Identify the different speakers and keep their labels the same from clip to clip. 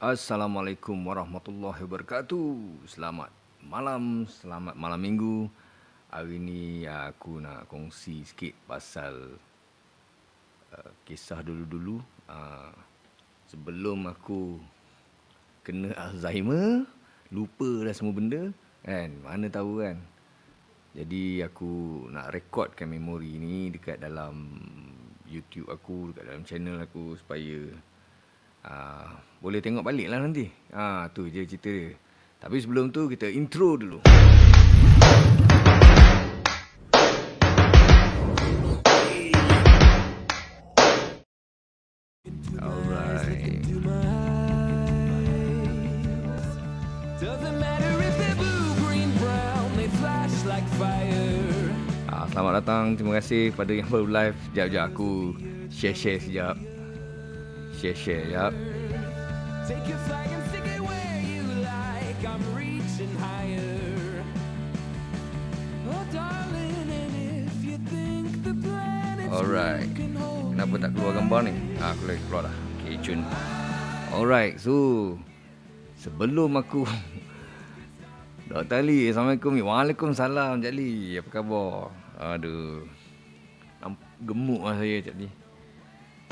Speaker 1: Assalamualaikum warahmatullahi wabarakatuh. Selamat malam, selamat malam minggu. Hari ni aku nak kongsi sikit pasal uh, kisah dulu-dulu. Uh, sebelum aku kena Alzheimer, lupa dah semua benda. Kan? Mana tahu kan? Jadi aku nak rekodkan memori ni dekat dalam YouTube aku, dekat dalam channel aku supaya Uh, boleh tengok balik lah nanti. Ha, tu je cerita dia. Tapi sebelum tu kita intro dulu. Ah, selamat datang. Terima kasih pada yang baru live. Sekejap-sekejap aku share-share sekejap. Share-share sekejap.
Speaker 2: Take your flag and stick it where you like. I'm reaching higher. Oh, darling, and if you think the planet's
Speaker 1: Alright.
Speaker 2: hold
Speaker 1: Kenapa tak keluar gambar ni? Ha, aku lagi keluar dah. Okay, cun. Alright, so sebelum aku Dr. Ali, Assalamualaikum. Waalaikumsalam, Cik Ali. Apa khabar? Aduh. Gemuk lah saya, Cik Ali.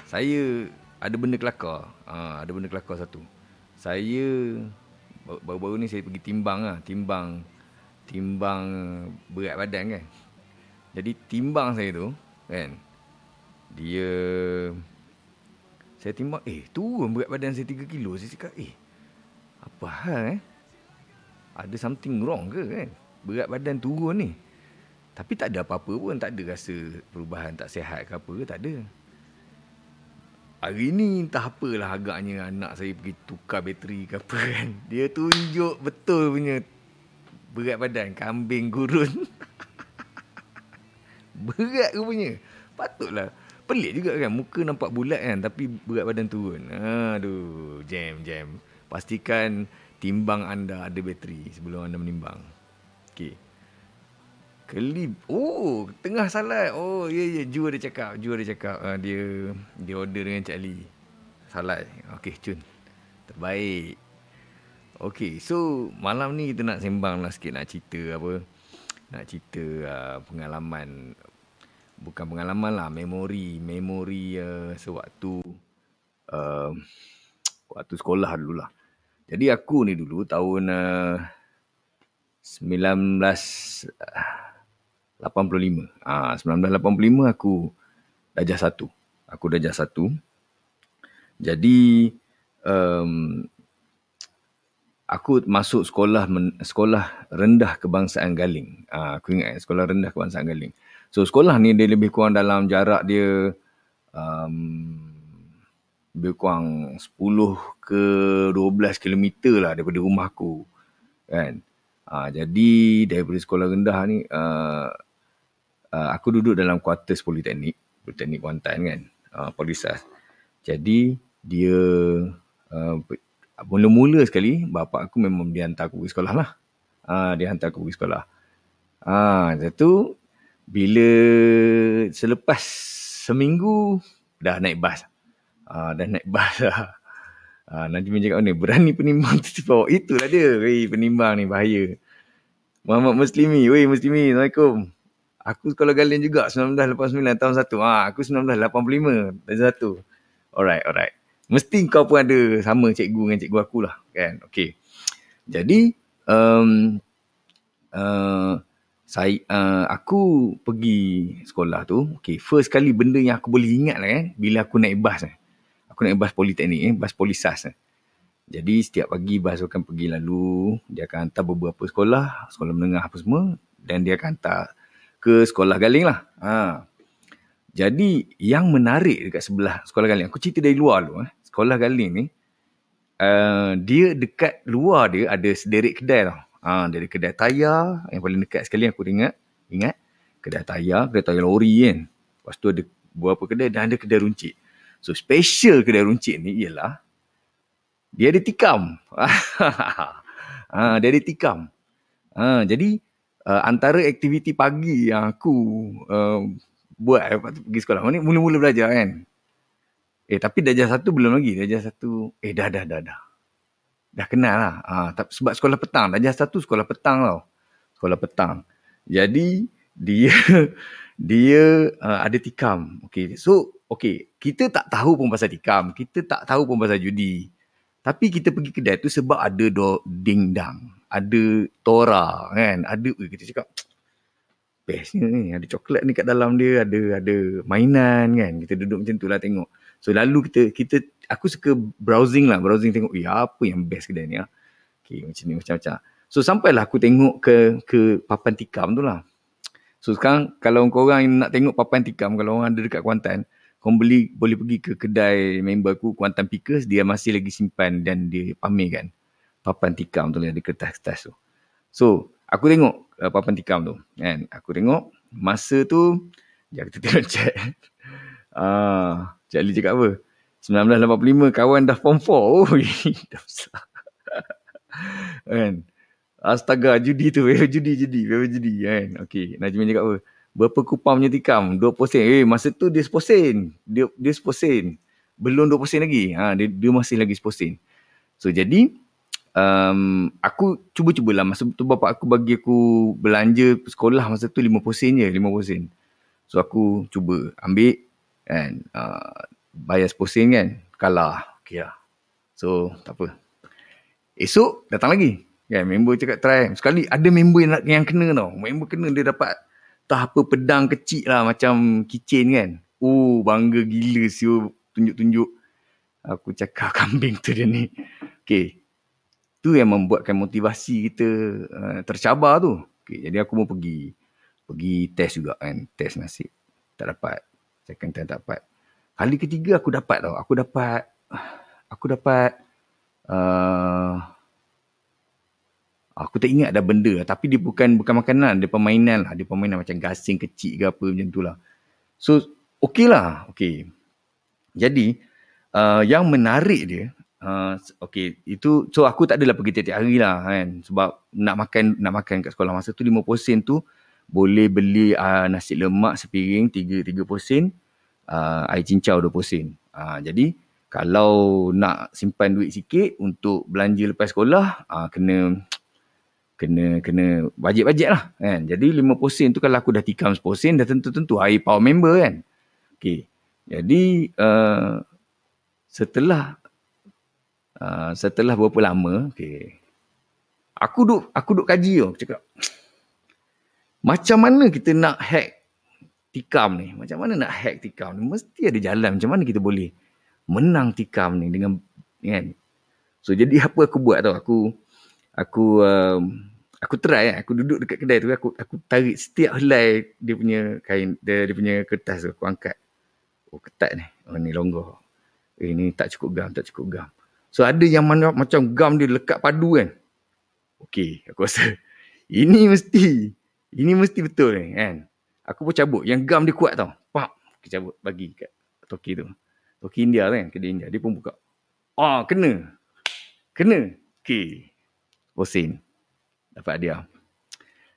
Speaker 1: Saya ada benda kelakar. Ha, ada benda kelakar satu. Saya ba- baru-baru ni saya pergi timbang lah. Timbang timbang berat badan kan. Jadi timbang saya tu kan. Dia saya timbang eh turun berat badan saya 3 kilo. Saya cakap eh apa hal eh? Ada something wrong ke kan? Berat badan turun ni. Tapi tak ada apa-apa pun. Tak ada rasa perubahan tak sihat ke apa ke. Tak ada. Hari ni entah apalah agaknya anak saya pergi tukar bateri ke apa kan. Dia tunjuk betul punya berat badan. Kambing gurun. berat rupanya. Patutlah. Pelik juga kan. Muka nampak bulat kan. Tapi berat badan turun. Aduh. Jam, jam. Pastikan timbang anda ada bateri sebelum anda menimbang. Okey. Kelip. Oh, tengah salat. Oh, ya ya, Ju ada cakap. Ju ada cakap uh, dia dia order dengan Cik Ali. Salat. Okey, cun. Terbaik. Okey, so malam ni kita nak sembang lah sikit nak cerita apa. Nak cerita uh, pengalaman bukan pengalaman lah, memori, memori uh, sewaktu uh, waktu sekolah dulu lah. Jadi aku ni dulu tahun uh, 19 85. Ah 1985 aku darjah satu. Aku darjah satu. Jadi um, aku masuk sekolah men, sekolah rendah kebangsaan Galing. Ah aku ingat sekolah rendah kebangsaan Galing. So sekolah ni dia lebih kurang dalam jarak dia um, lebih kurang 10 ke 12 kilometer lah daripada rumah aku. Kan? Ah jadi daripada sekolah rendah ni uh, uh, aku duduk dalam kuartus politeknik, politeknik Kuantan kan, uh, Polisas. Jadi dia uh, mula-mula sekali bapak aku memang dia hantar aku pergi sekolah lah. Uh, dia hantar aku pergi sekolah. Ah, uh, tu bila selepas seminggu dah naik bas. Uh, dah naik bas lah. Ah, uh, Najmi cakap ni berani penimbang tu bawa. Itulah dia. Wei, penimbang ni bahaya. Muhammad Muslimi. Wei, Muslimi. Assalamualaikum. Aku sekolah Galian juga 1989 tahun 1. Ha, aku 1985 tahun 1. Alright, alright. Mesti kau pun ada sama cikgu dengan cikgu aku lah. Kan? Okay. Jadi, um, uh, saya, uh, aku pergi sekolah tu. Okay, first kali benda yang aku boleh ingat lah kan. Bila aku naik bas. Eh. Aku naik bas politeknik, eh, bas polisas. Eh. Jadi setiap pagi bas akan pergi lalu. Dia akan hantar beberapa sekolah. Sekolah menengah apa semua. Dan dia akan hantar ke sekolah Galing lah. Ha. Jadi yang menarik dekat sebelah sekolah Galing. Aku cerita dari luar dulu. Eh. Sekolah Galing ni. Uh, dia dekat luar dia ada sederet kedai tau. Ha, dari kedai tayar. Yang paling dekat sekali aku ingat. Ingat. Kedai tayar. Kedai tayar lori kan. Lepas tu ada beberapa kedai dan ada kedai runcit. So special kedai runcit ni ialah. Dia ada tikam. ha, dia ada tikam. Ha, jadi uh, antara aktiviti pagi yang aku uh, buat lepas tu pergi sekolah. Ni mula-mula belajar kan. Eh tapi darjah satu belum lagi. Darjah satu, eh dah dah dah dah. dah kenal lah. Ha, sebab sekolah petang. Darjah satu sekolah petang tau. Sekolah petang. Jadi dia dia uh, ada tikam. Okay. So, okay. Kita tak tahu pun pasal tikam. Kita tak tahu pun pasal judi. Tapi kita pergi kedai tu sebab ada do dingdang. Ada tora kan. Ada, ui, kita cakap, bestnya ni. Ada coklat ni kat dalam dia. Ada ada mainan kan. Kita duduk macam tu lah tengok. So lalu kita, kita aku suka browsing lah. Browsing tengok, ya apa yang best kedai ni lah. Okay, macam ni macam-macam. So sampailah aku tengok ke ke papan tikam tu lah. So sekarang kalau korang nak tengok papan tikam, kalau orang ada dekat Kuantan, korang beli, boleh pergi ke kedai member aku, Kuantan Pickers, dia masih lagi simpan dan dia pamerkan papan tikam tu, ada kertas-kertas tu. So, aku tengok uh, papan tikam tu. Kan? Aku tengok, masa tu, sekejap kita tengok chat. ah, Cik Ali cakap apa? 1985, kawan dah form 4. Oh, dah besar. kan? Astaga, judi tu. Eh, judi, judi. Eh, judi. Kan? Okay, Najmin cakap apa? Berapa kupang punya tikam? 20 sen. Eh, masa tu dia 10 sen. Dia, dia 10 sen. Belum 20 sen lagi. Ha, dia, dia masih lagi 10 sen. So, jadi, um, aku cuba-cubalah. Masa tu bapak aku bagi aku belanja sekolah masa tu 50 sen je. 50 sen. So, aku cuba ambil kan. Uh, bayar 10 sen kan. Kalah. Okay lah. So, tak apa. Esok, datang lagi. Kan, member cakap try. Sekali ada member yang, yang kena tau. Member kena dia dapat tak apa pedang kecil lah macam keychain kan. Oh bangga gila siu tunjuk-tunjuk. Aku cakap kambing tu dia ni. Okay. Tu yang membuatkan motivasi kita uh, tercabar tu. Okay, jadi aku mau pergi. Pergi test juga kan. Test nasib. Tak dapat. Second time tak dapat. Kali ketiga aku dapat tau. Aku dapat. Aku dapat. Uh, Aku tak ingat ada benda tapi dia bukan bukan makanan, dia permainan lah. Dia permainan macam gasing kecil ke apa macam tu lah. So, okey lah. Okay. Jadi, uh, yang menarik dia, uh, okay, itu, so aku tak adalah pergi tiap-tiap hari lah kan. Sebab nak makan nak makan kat sekolah masa tu 50 sen tu, boleh beli uh, nasi lemak sepiring 3, 3 sen, uh, air cincau 20 sen. Uh, jadi, kalau nak simpan duit sikit untuk belanja lepas sekolah, uh, kena kena kena bajet-bajet lah kan. Jadi 50 sen tu kalau aku dah tikam 10 sen dah tentu-tentu air power member kan. Okay. Jadi uh, setelah uh, setelah berapa lama okay, aku duk aku duk kaji tau cakap macam mana kita nak hack tikam ni macam mana nak hack tikam ni mesti ada jalan macam mana kita boleh menang tikam ni dengan kan so jadi apa aku buat tau aku aku um, aku try kan. Aku duduk dekat kedai tu aku aku tarik setiap helai dia punya kain dia, dia punya kertas tu aku angkat. Oh ketat ni. Oh ni longgar. Eh ni tak cukup gam, tak cukup gam. So ada yang mana macam gam dia lekat padu kan. Okey, aku rasa ini mesti ini mesti betul ni kan. Aku pun cabut yang gam dia kuat tau. Pak, aku cabut bagi kat toki tu. Toki India kan, kedai India. Dia pun buka. Ah, kena. Kena. Okey Osin. Dapat dia.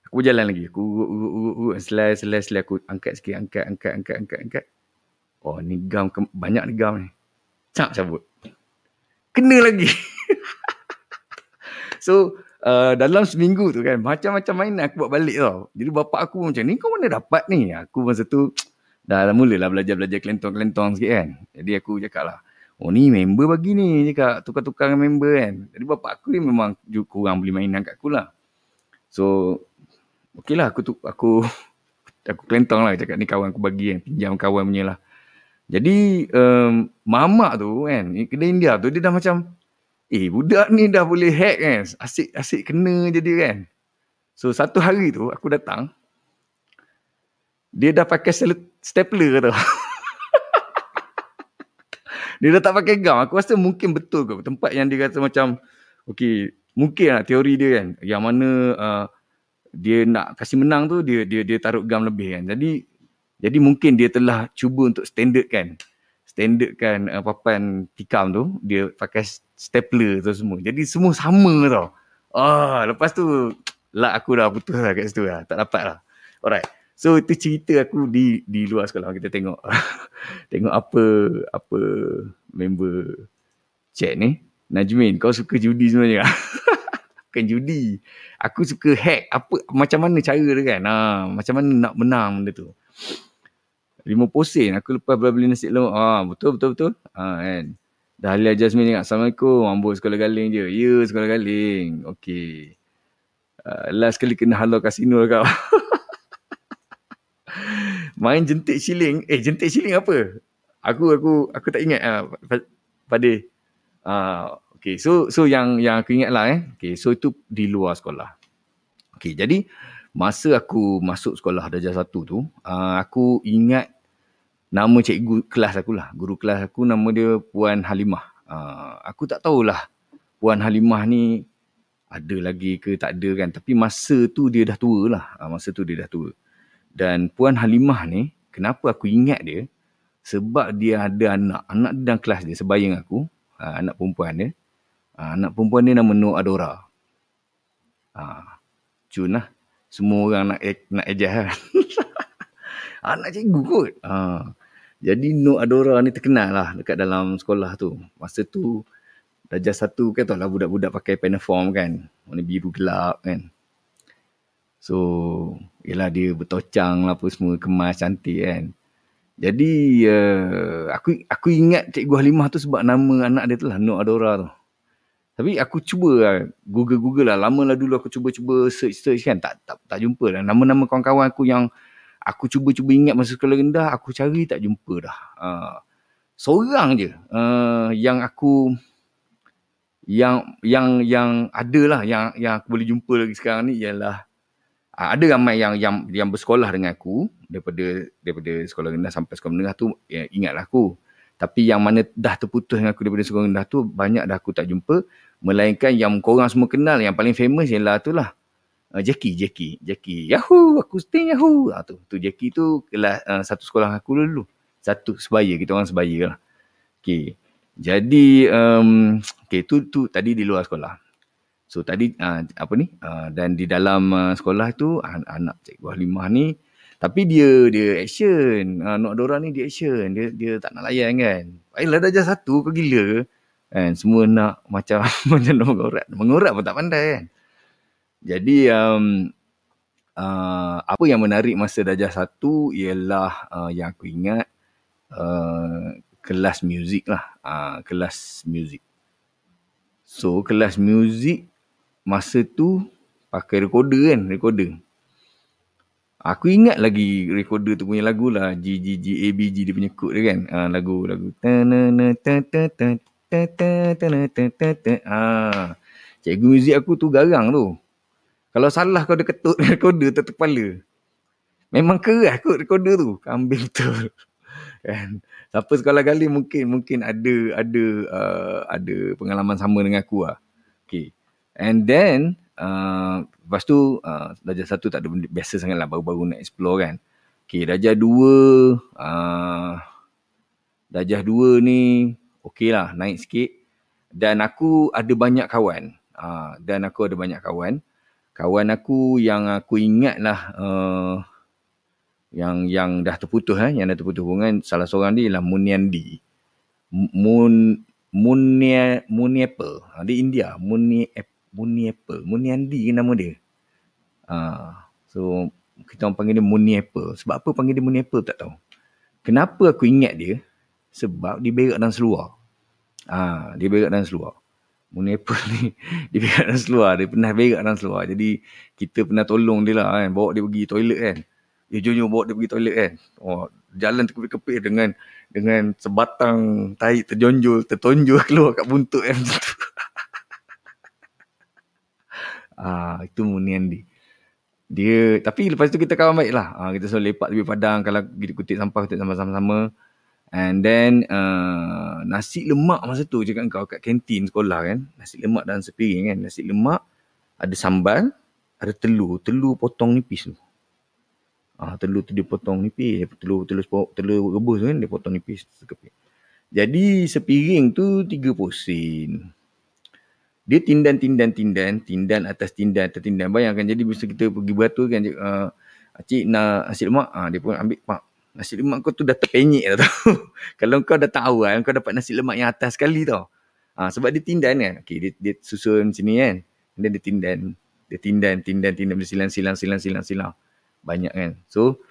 Speaker 1: Aku berjalan lagi. Aku urut, urut, urut, urut. Selai, selai, selai. Aku angkat sikit. Angkat, angkat, angkat, angkat, angkat. Oh, ni gam. Banyak ni gam ni. Cak cabut. Kena lagi. so, uh, dalam seminggu tu kan, macam-macam mainan aku buat balik tau. Jadi bapak aku macam, ni kau mana dapat ni? Aku masa tu, dah mulalah belajar-belajar kelentong-kelentong sikit kan. Jadi aku cakap lah, Oh ni member bagi ni cakap tukar-tukar dengan member kan. Jadi bapak aku ni memang kurang beli mainan kat aku lah. So okey lah aku tu aku aku kelentong lah cakap ni kawan aku bagi kan. Pinjam kawan punya lah. Jadi um, mamak tu kan kedai India tu dia dah macam eh budak ni dah boleh hack kan. Asyik-asyik kena jadi kan. So satu hari tu aku datang dia dah pakai stapler tu. dia dah tak pakai gam. Aku rasa mungkin betul ke tempat yang dia kata macam okey, mungkin lah teori dia kan. Yang mana uh, dia nak kasih menang tu dia dia dia taruh gam lebih kan. Jadi jadi mungkin dia telah cuba untuk standard kan. Standard kan uh, papan tikam tu dia pakai stapler tu semua. Jadi semua sama tau. Ah, lepas tu lah aku dah putus lah kat situ lah. Tak dapat lah. Alright. So itu cerita aku di di luar sekolah kita tengok tengok apa apa member chat ni Najmin, kau suka judi sebenarnya? Bukan judi. Aku suka hack. Apa, macam mana cara dia kan? Ha, macam mana nak menang benda tu. Lima posen. Aku lepas beli nasi lemak. Ah, betul, betul, betul. Ah, kan. Dah Halia Jasmine ingat. Assalamualaikum. Amboi sekolah galing je. Ya, sekolah galing. Okey. Uh, last kali kena halau kasino kau. Main jentik shilling. Eh, jentik shilling apa? Aku aku aku tak ingat uh, pada uh, okey. So so yang yang aku ingat lah eh. Okey, so itu di luar sekolah. Okey, jadi masa aku masuk sekolah darjah satu tu, uh, aku ingat nama cikgu kelas aku lah. Guru kelas aku nama dia Puan Halimah. Uh, aku tak tahulah Puan Halimah ni ada lagi ke tak ada kan. Tapi masa tu dia dah tua lah. Uh, masa tu dia dah tua. Dan Puan Halimah ni, kenapa aku ingat dia? Sebab dia ada anak. Anak dia dalam kelas dia, sebayang aku. Uh, anak perempuan dia. Uh, anak perempuan dia nama Nur Adora. Uh, cun lah. Semua orang nak nak ejah anak cikgu kot. Uh, jadi Nur Adora ni terkenal lah dekat dalam sekolah tu. Masa tu darjah satu kan tau lah budak-budak pakai uniform kan. Warna biru gelap kan. So, yelah dia bertocang lah apa semua, kemas, cantik kan. Jadi, uh, aku aku ingat Cikgu Halimah tu sebab nama anak dia tu lah, Nur Adora tu. Tapi aku cuba lah, Google-Google lah. Lama lah dulu aku cuba-cuba search-search kan. Tak, tak, tak jumpa lah. Nama-nama kawan-kawan aku yang aku cuba-cuba ingat masa sekolah rendah, aku cari tak jumpa dah. Uh, seorang je uh, yang aku yang yang yang ada lah yang yang aku boleh jumpa lagi sekarang ni ialah uh, ada ramai yang yang yang bersekolah dengan aku daripada daripada sekolah rendah sampai sekolah menengah tu ya, ingatlah aku. Tapi yang mana dah terputus dengan aku daripada sekolah rendah tu banyak dah aku tak jumpa melainkan yang korang semua kenal yang paling famous ialah tu lah uh, Jackie, Jackie, Jackie. Yahoo, aku stay Yahoo. Ah tu, tu Jackie tu kelas uh, satu sekolah aku dulu. Satu sebaya, kita orang sebaya lah. Okay. Jadi, um, okay, tu, tu tadi di luar sekolah. So tadi uh, apa ni? Uh, dan di dalam uh, sekolah tu an- anak Cikgu Halimah ni tapi dia dia action. Uh, Nok Dora ni dia action. Dia dia tak nak layan kan. Baiklah darjah satu kau gila. Kan semua nak macam macam nak mengorat. Mengorat pun tak pandai kan. Jadi um, uh, apa yang menarik masa darjah satu ialah uh, yang aku ingat uh, kelas muzik lah. Uh, kelas muzik. So kelas muzik masa tu pakai recorder kan, recorder. Aku ingat lagi recorder tu punya lagu lah. G, G, G, A, B, G dia punya kod dia kan. Uh, lagu, lagu. Ah, Cikgu muzik aku tu garang tu. Kalau salah kau ada ketut recorder tak kepala. Memang keras kot recorder tu. Kambing betul. kan. Siapa sekolah gali mungkin mungkin ada ada uh, ada pengalaman sama dengan aku lah. Okay. And then, uh, lepas tu, uh, darjah satu tak ada benda biasa sangat lah. Baru-baru nak explore kan. Okay, darjah dua, uh, darjah dua ni, okay lah, naik sikit. Dan aku ada banyak kawan. Uh, dan aku ada banyak kawan kawan aku yang aku ingat lah uh, yang yang dah terputus eh, yang dah terputus hubungan salah seorang dia ialah Muniandi. Mun Munia Muniepe. Ha, di India, Muni Muniepe. Muniandi ke nama dia. Uh, so kita orang panggil dia Muniepe. Sebab apa panggil dia Muniepe tak tahu. Kenapa aku ingat dia? Sebab dia berak dan seluar. Ah, dia berak dan seluar. Munepa ni dia berak dalam seluar. Dia pernah berak dalam seluar. Jadi kita pernah tolong dia lah kan. Bawa dia pergi toilet kan. Eh jom jom bawa dia pergi toilet kan. Oh, jalan terkepit-kepit dengan dengan sebatang tahi terjonjol, tertonjol keluar kat buntut kan. ah, itu Munian dia. Dia, tapi lepas tu kita kawan baik lah. Ah, kita selalu lepak tepi padang. Kalau kita kutip sampah, kutip sama-sama. And then uh, nasi lemak masa tu cakap kau kat kantin sekolah kan. Nasi lemak dalam sepiring kan. Nasi lemak ada sambal, ada telur. Telur potong nipis tu. Ah, telur tu dia potong nipis. Telur, telur, telur, telur rebus kan dia potong nipis. Jadi sepiring tu tiga posin. Dia tindan, tindan, tindan, atas tindan, atas tindan. Bayangkan jadi bisa kita pergi beratur kan. Uh, Cik nak nasi lemak. Ah, dia pun ambil pak Nasi lemak kau tu dah terpenyek dah tau. Kalau kau dah tahu kan, kau dapat nasi lemak yang atas sekali tau. Ha, sebab dia tindan kan. Okay, dia, dia susun sini kan. Dan dia tindan. Dia tindan, tindan, tindan. Dia silang, silang, silang, silang, silang. Banyak kan. So,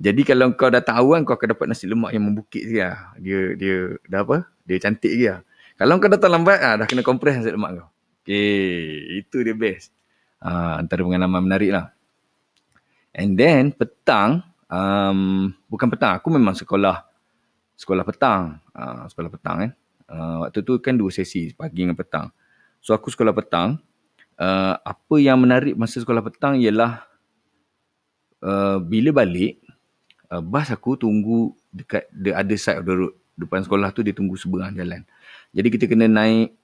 Speaker 1: jadi kalau kau datang awal, kau akan dapat nasi lemak yang membukit lah. Dia, dia, dah apa? Dia cantik lah. Kalau kau datang lambat, ah, dah kena kompres nasi lemak kau. Okay, itu dia best. Ah, antara pengalaman menarik lah. And then, petang, um, bukan petang, aku memang sekolah sekolah petang. Uh, sekolah petang kan. Uh, waktu tu kan dua sesi, pagi dengan petang. So aku sekolah petang. Uh, apa yang menarik masa sekolah petang ialah uh, bila balik, uh, bas aku tunggu dekat the other side of the road. Depan sekolah tu dia tunggu seberang jalan. Jadi kita kena naik,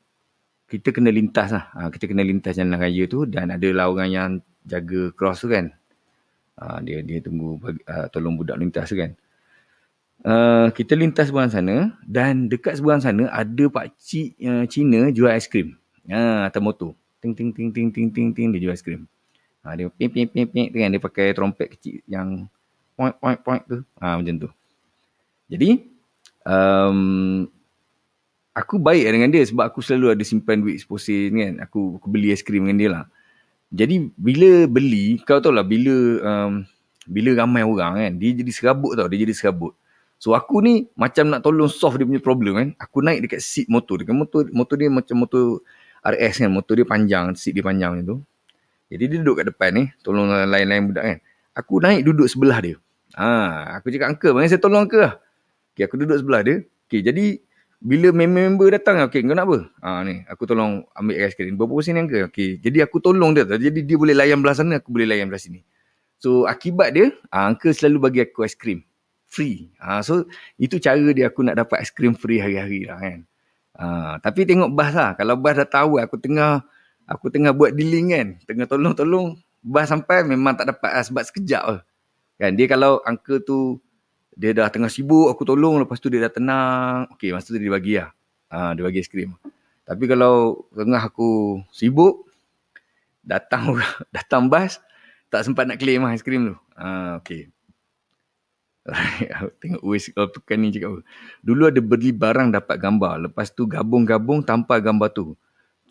Speaker 1: kita kena lintas lah. Uh, kita kena lintas jalan raya tu dan ada lah orang yang jaga cross tu kan. Uh, dia dia tunggu bagi, uh, tolong budak lintas tu kan. Uh, kita lintas seberang sana dan dekat seberang sana ada pak cik uh, Cina jual aiskrim. Ha, atas motor. Ting ting ting ting ting ting ting dia jual aiskrim. Ha, dia ping ping ping ping kan dia pakai trompet kecil yang point point point tu. Ha, macam tu. Jadi um, aku baik dengan dia sebab aku selalu ada simpan duit seposen kan. Aku, aku beli aiskrim dengan dia lah. Jadi bila beli, kau tahu lah bila um, bila ramai orang kan, dia jadi serabut tau, dia jadi serabut. So aku ni macam nak tolong solve dia punya problem kan. Aku naik dekat seat motor. Dekat motor, motor dia macam motor RS kan. Motor dia panjang, seat dia panjang macam tu. Jadi dia duduk kat depan ni. Tolong lain-lain budak kan. Aku naik duduk sebelah dia. Ha, aku cakap uncle, mana saya tolong uncle lah. Okay, aku duduk sebelah dia. Okay, jadi bila member datang, okay, kau nak apa? Ha, ni, aku tolong ambil sekali. Berapa sen yang ke? Okay, jadi aku tolong dia. Jadi dia boleh layan belah sana, aku boleh layan belah sini. So akibat dia, ha, uncle selalu bagi aku aiskrim free. Ha, so itu cara dia aku nak dapat aiskrim free hari-hari lah kan. Ha, tapi tengok bas lah. Kalau bas dah tahu aku tengah aku tengah buat dealing kan. Tengah tolong-tolong. Bas sampai memang tak dapat lah sebab sekejap lah. Kan dia kalau uncle tu dia dah tengah sibuk aku tolong. Lepas tu dia dah tenang. Okay masa tu dia bagi lah. Ha, dia bagi aiskrim. Tapi kalau tengah aku sibuk. Datang datang bas. Tak sempat nak claim lah aiskrim tu. Ha, okay. Tengok Uwais kalau tukar ni cakap. Dulu ada beli barang dapat gambar. Lepas tu gabung-gabung tanpa gambar tu.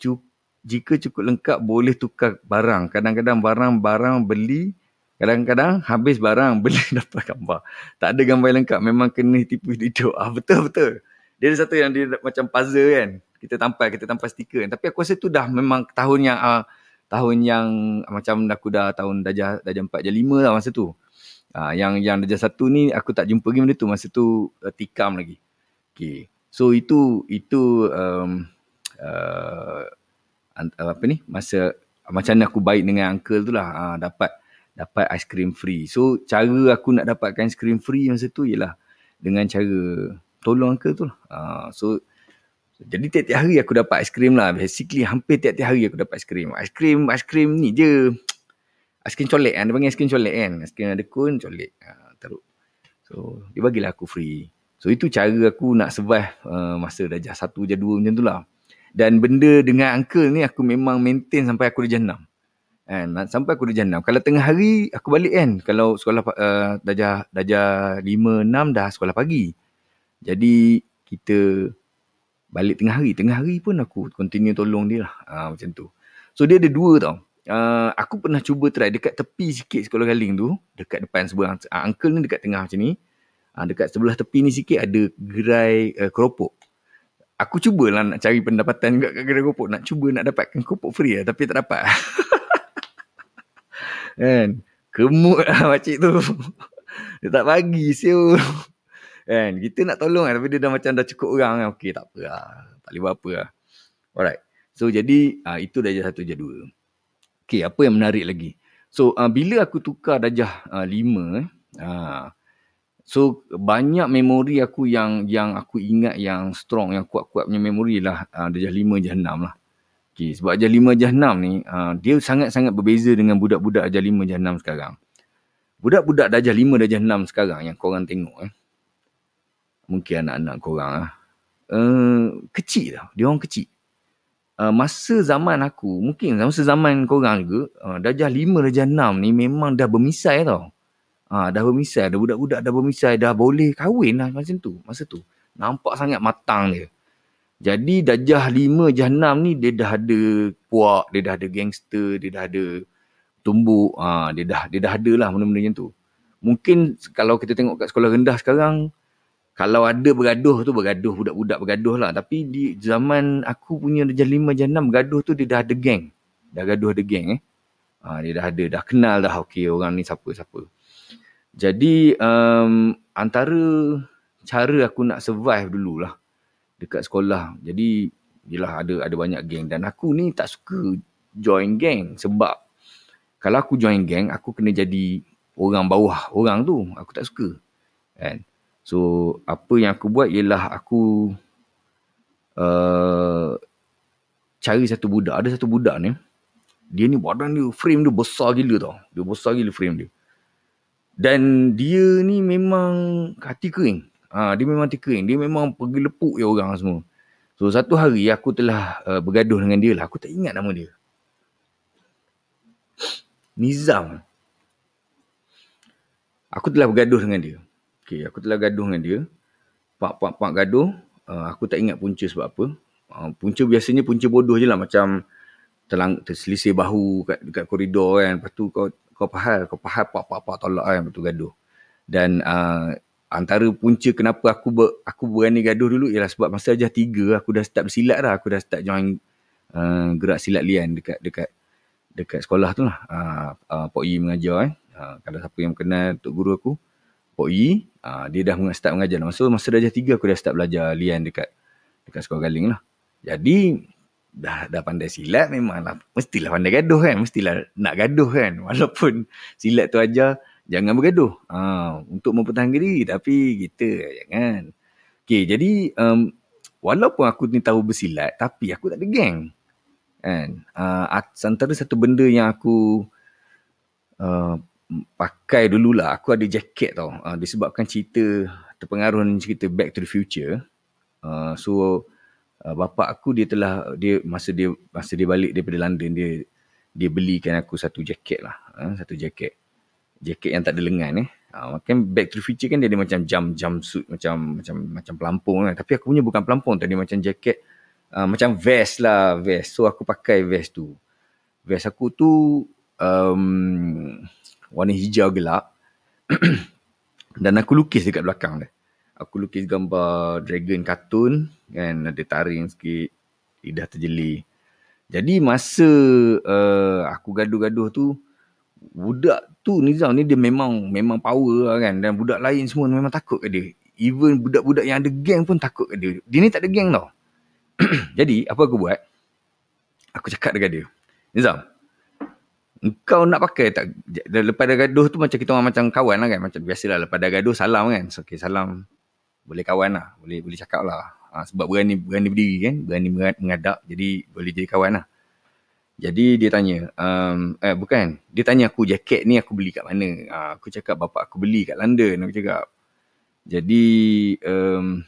Speaker 1: Cuk, jika cukup lengkap boleh tukar barang. Kadang-kadang barang-barang beli. Kadang-kadang habis barang beli dapat gambar. Tak ada gambar lengkap. Memang kena tipu hidup. Ah, betul-betul. Dia ada satu yang dia macam puzzle kan. Kita tampal, kita tampal stiker kan. Tapi aku rasa tu dah memang tahun yang... Uh, tahun yang macam aku dah tahun darjah, darjah 4, darjah 5 lah masa tu. Ha, yang yang darjah satu ni aku tak jumpa lagi benda tu masa tu uh, tikam lagi. Okay. So itu itu um, uh, apa ni masa macam mana aku baik dengan uncle tu lah ha, dapat dapat aiskrim free. So cara aku nak dapatkan aiskrim free masa tu ialah dengan cara tolong uncle tu lah. Ha, so jadi tiap-tiap hari aku dapat aiskrim lah. Basically hampir tiap-tiap hari aku dapat aiskrim. Aiskrim aiskrim ni je aiskrim colek kan. Dia panggil aiskrim colek kan. Aiskrim ada kun, colek. Ha, teruk. So, dia bagilah aku free. So, itu cara aku nak survive uh, masa darjah satu, darjah dua macam tu lah. Dan benda dengan uncle ni aku memang maintain sampai aku darjah enam. Kan? Sampai aku darjah enam. Kalau tengah hari, aku balik kan. Kalau sekolah uh, darjah, darjah lima, enam dah sekolah pagi. Jadi, kita balik tengah hari. Tengah hari pun aku continue tolong dia lah. Ha, macam tu. So, dia ada dua tau uh, aku pernah cuba try dekat tepi sikit sekolah galing tu, dekat depan seberang. Uh, uncle ni dekat tengah macam ni. Uh, dekat sebelah tepi ni sikit ada gerai uh, keropok. Aku cubalah nak cari pendapatan dekat gerai keropok. Nak cuba nak dapatkan keropok free lah. Tapi tak dapat. kan? Kemut lah makcik tu. dia tak bagi siu. kan? Kita nak tolong kan. Tapi dia dah macam dah cukup orang kan. Okey tak apa lah. Tak boleh buat apa lah. Alright. So jadi uh, itu dah satu je dua. Okay, apa yang menarik lagi? So, uh, bila aku tukar darjah uh, lima, uh, so banyak memori aku yang yang aku ingat yang strong, yang kuat-kuat punya memori lah uh, darjah lima, darjah enam lah. Okay, sebab darjah lima, darjah enam ni, uh, dia sangat-sangat berbeza dengan budak-budak darjah lima, darjah enam sekarang. Budak-budak darjah lima, darjah enam sekarang yang korang tengok, eh, mungkin anak-anak korang lah, uh, kecil tau. Dia orang kecil uh, masa zaman aku, mungkin masa zaman korang juga, uh, darjah 5, darjah 6 ni memang dah bermisai tau. Uh, dah bermisai, dah budak-budak dah bermisai, dah boleh kahwin lah macam tu, masa tu. Nampak sangat matang dia. Jadi darjah 5, darjah 6 ni dia dah ada puak, dia dah ada gangster, dia dah ada tumbuk, ha, dia dah dia dah ada lah benda-benda macam tu. Mungkin kalau kita tengok kat sekolah rendah sekarang, kalau ada bergaduh tu bergaduh, budak-budak bergaduh lah. Tapi di zaman aku punya darjah 5, darjah 6 bergaduh tu dia dah ada geng. Dah gaduh ada geng eh. Ha, dia dah ada, dah kenal dah okey orang ni siapa-siapa. Jadi um, antara cara aku nak survive dululah dekat sekolah. Jadi yelah ada ada banyak geng dan aku ni tak suka join geng sebab kalau aku join geng aku kena jadi orang bawah orang tu. Aku tak suka. Kan? So apa yang aku buat ialah aku uh, cari satu budak. Ada satu budak ni dia ni badan dia frame dia besar gila tau. Dia besar gila frame dia. Dan dia ni memang hati kering. Ha, dia memang hati kering. Dia memang pergi lepuk je orang semua. So satu hari aku telah uh, bergaduh dengan dia lah. Aku tak ingat nama dia. Nizam. Aku telah bergaduh dengan dia. Okay, aku telah gaduh dengan dia. Pak-pak-pak gaduh. Uh, aku tak ingat punca sebab apa. Uh, punca biasanya punca bodoh je lah. Macam terlang, terselisih bahu kat, dekat koridor kan. Lepas tu kau kau faham, kau faham pak-pak-pak tolak kan. Lepas tu gaduh. Dan uh, antara punca kenapa aku ber, aku berani gaduh dulu ialah sebab masa ajar tiga aku dah start bersilat dah. Aku dah start join uh, gerak silat lian dekat dekat dekat sekolah tu lah. Uh, uh, Pok Yi mengajar eh. Uh, kalau siapa yang kenal Tok Guru aku, Pok Yi, uh, dia dah start mengajar. Masa masa darjah tiga aku dah start belajar lian dekat dekat sekolah galing lah. Jadi dah dah pandai silat memanglah mestilah pandai gaduh kan mestilah nak gaduh kan walaupun silat tu aja jangan bergaduh. Ha, untuk mempertahankan diri tapi kita jangan okey jadi um, walaupun aku ni tahu bersilat tapi aku tak ada geng kan? Uh, antara satu benda yang aku uh, pakai dululah aku ada jaket tau. Uh, disebabkan cerita terpengaruh dengan cerita Back to the Future. Uh, so uh, bapa aku dia telah dia masa dia masa dia balik daripada London dia dia belikan aku satu jaket lah uh, satu jaket jaket yang tak ada lengan eh. Uh, kan back to the future kan dia ada macam jam jam suit macam macam macam pelampung kan. Tapi aku punya bukan pelampung tadi macam jaket uh, macam vest lah vest. So aku pakai vest tu. Vest aku tu um, warna hijau gelap. Dan aku lukis dekat belakang dia. Aku lukis gambar dragon kartun kan ada taring sikit lidah terjeli. Jadi masa uh, aku gaduh-gaduh tu budak tu Nizam ni dia memang memang power lah kan dan budak lain semua memang takut ke dia even budak-budak yang ada geng pun takut ke dia dia ni tak ada geng tau jadi apa aku buat aku cakap dengan dia Nizam kau nak pakai tak lepas dah gaduh tu macam kita orang macam kawan lah kan macam biasalah lepas dah gaduh salam kan so, okay, salam boleh kawan lah. Boleh boleh cakap lah. Ha, sebab berani berani berdiri kan. Berani mengadap. Jadi boleh jadi kawan lah. Jadi dia tanya. Um, eh bukan. Dia tanya aku jaket ni aku beli kat mana. Ha, aku cakap bapak aku beli kat London. Aku cakap. Jadi. Um,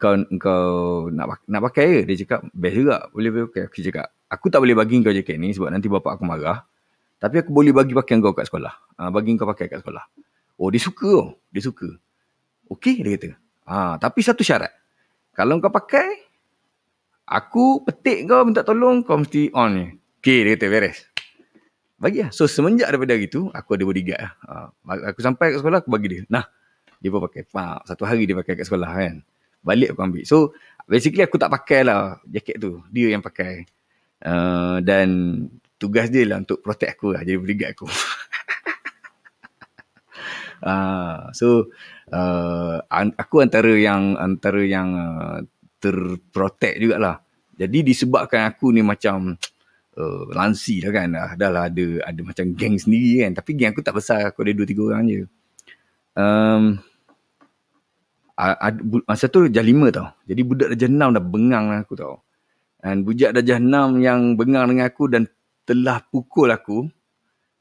Speaker 1: kau kau nak nak pakai ke? Dia cakap best juga. Boleh pakai. Aku cakap. Aku tak boleh bagi kau jaket ni sebab nanti bapak aku marah. Tapi aku boleh bagi pakai kau kat sekolah. Ha, bagi kau pakai kat sekolah. Oh dia suka oh. Dia suka. Okey dia kata. Ha, tapi satu syarat. Kalau kau pakai, aku petik kau minta tolong, kau mesti on ni. Okey dia kata beres. Bagi lah. So semenjak daripada hari tu, aku ada bodyguard lah. Ha, aku sampai kat sekolah, aku bagi dia. Nah, dia pun pakai. Ha, satu hari dia pakai kat sekolah kan. Balik aku ambil. So basically aku tak pakai lah jaket tu. Dia yang pakai. Uh, dan tugas dia lah untuk protect aku lah. Jadi bodyguard aku. Uh, so uh, aku antara yang antara yang uh, terprotect jugalah. Jadi disebabkan aku ni macam uh, lansi lah kan. Dah, dah lah ada, ada macam geng sendiri kan. Tapi geng aku tak besar. Aku ada dua tiga orang je. Um, masa tu dah lima tau. Jadi budak dah enam dah bengang dengan aku tau. Dan budak dah enam yang bengang dengan aku dan telah pukul aku.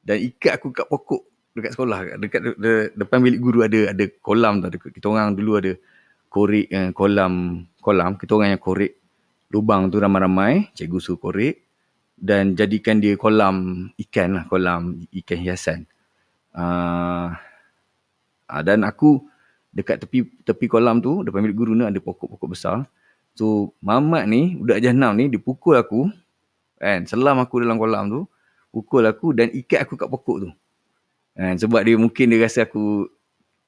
Speaker 1: Dan ikat aku kat pokok dekat sekolah dekat de, de, depan bilik guru ada ada kolam tu kita orang dulu ada korek eh, kolam kolam kita orang yang korek lubang tu ramai-ramai cikgu suruh korek dan jadikan dia kolam ikan lah kolam ikan hiasan uh, uh, dan aku dekat tepi tepi kolam tu depan bilik guru ni ada pokok-pokok besar So, mamat ni, budak jahanam ni, dia pukul aku. Kan, selam aku dalam kolam tu. Pukul aku dan ikat aku kat pokok tu. Kan, sebab dia mungkin dia rasa aku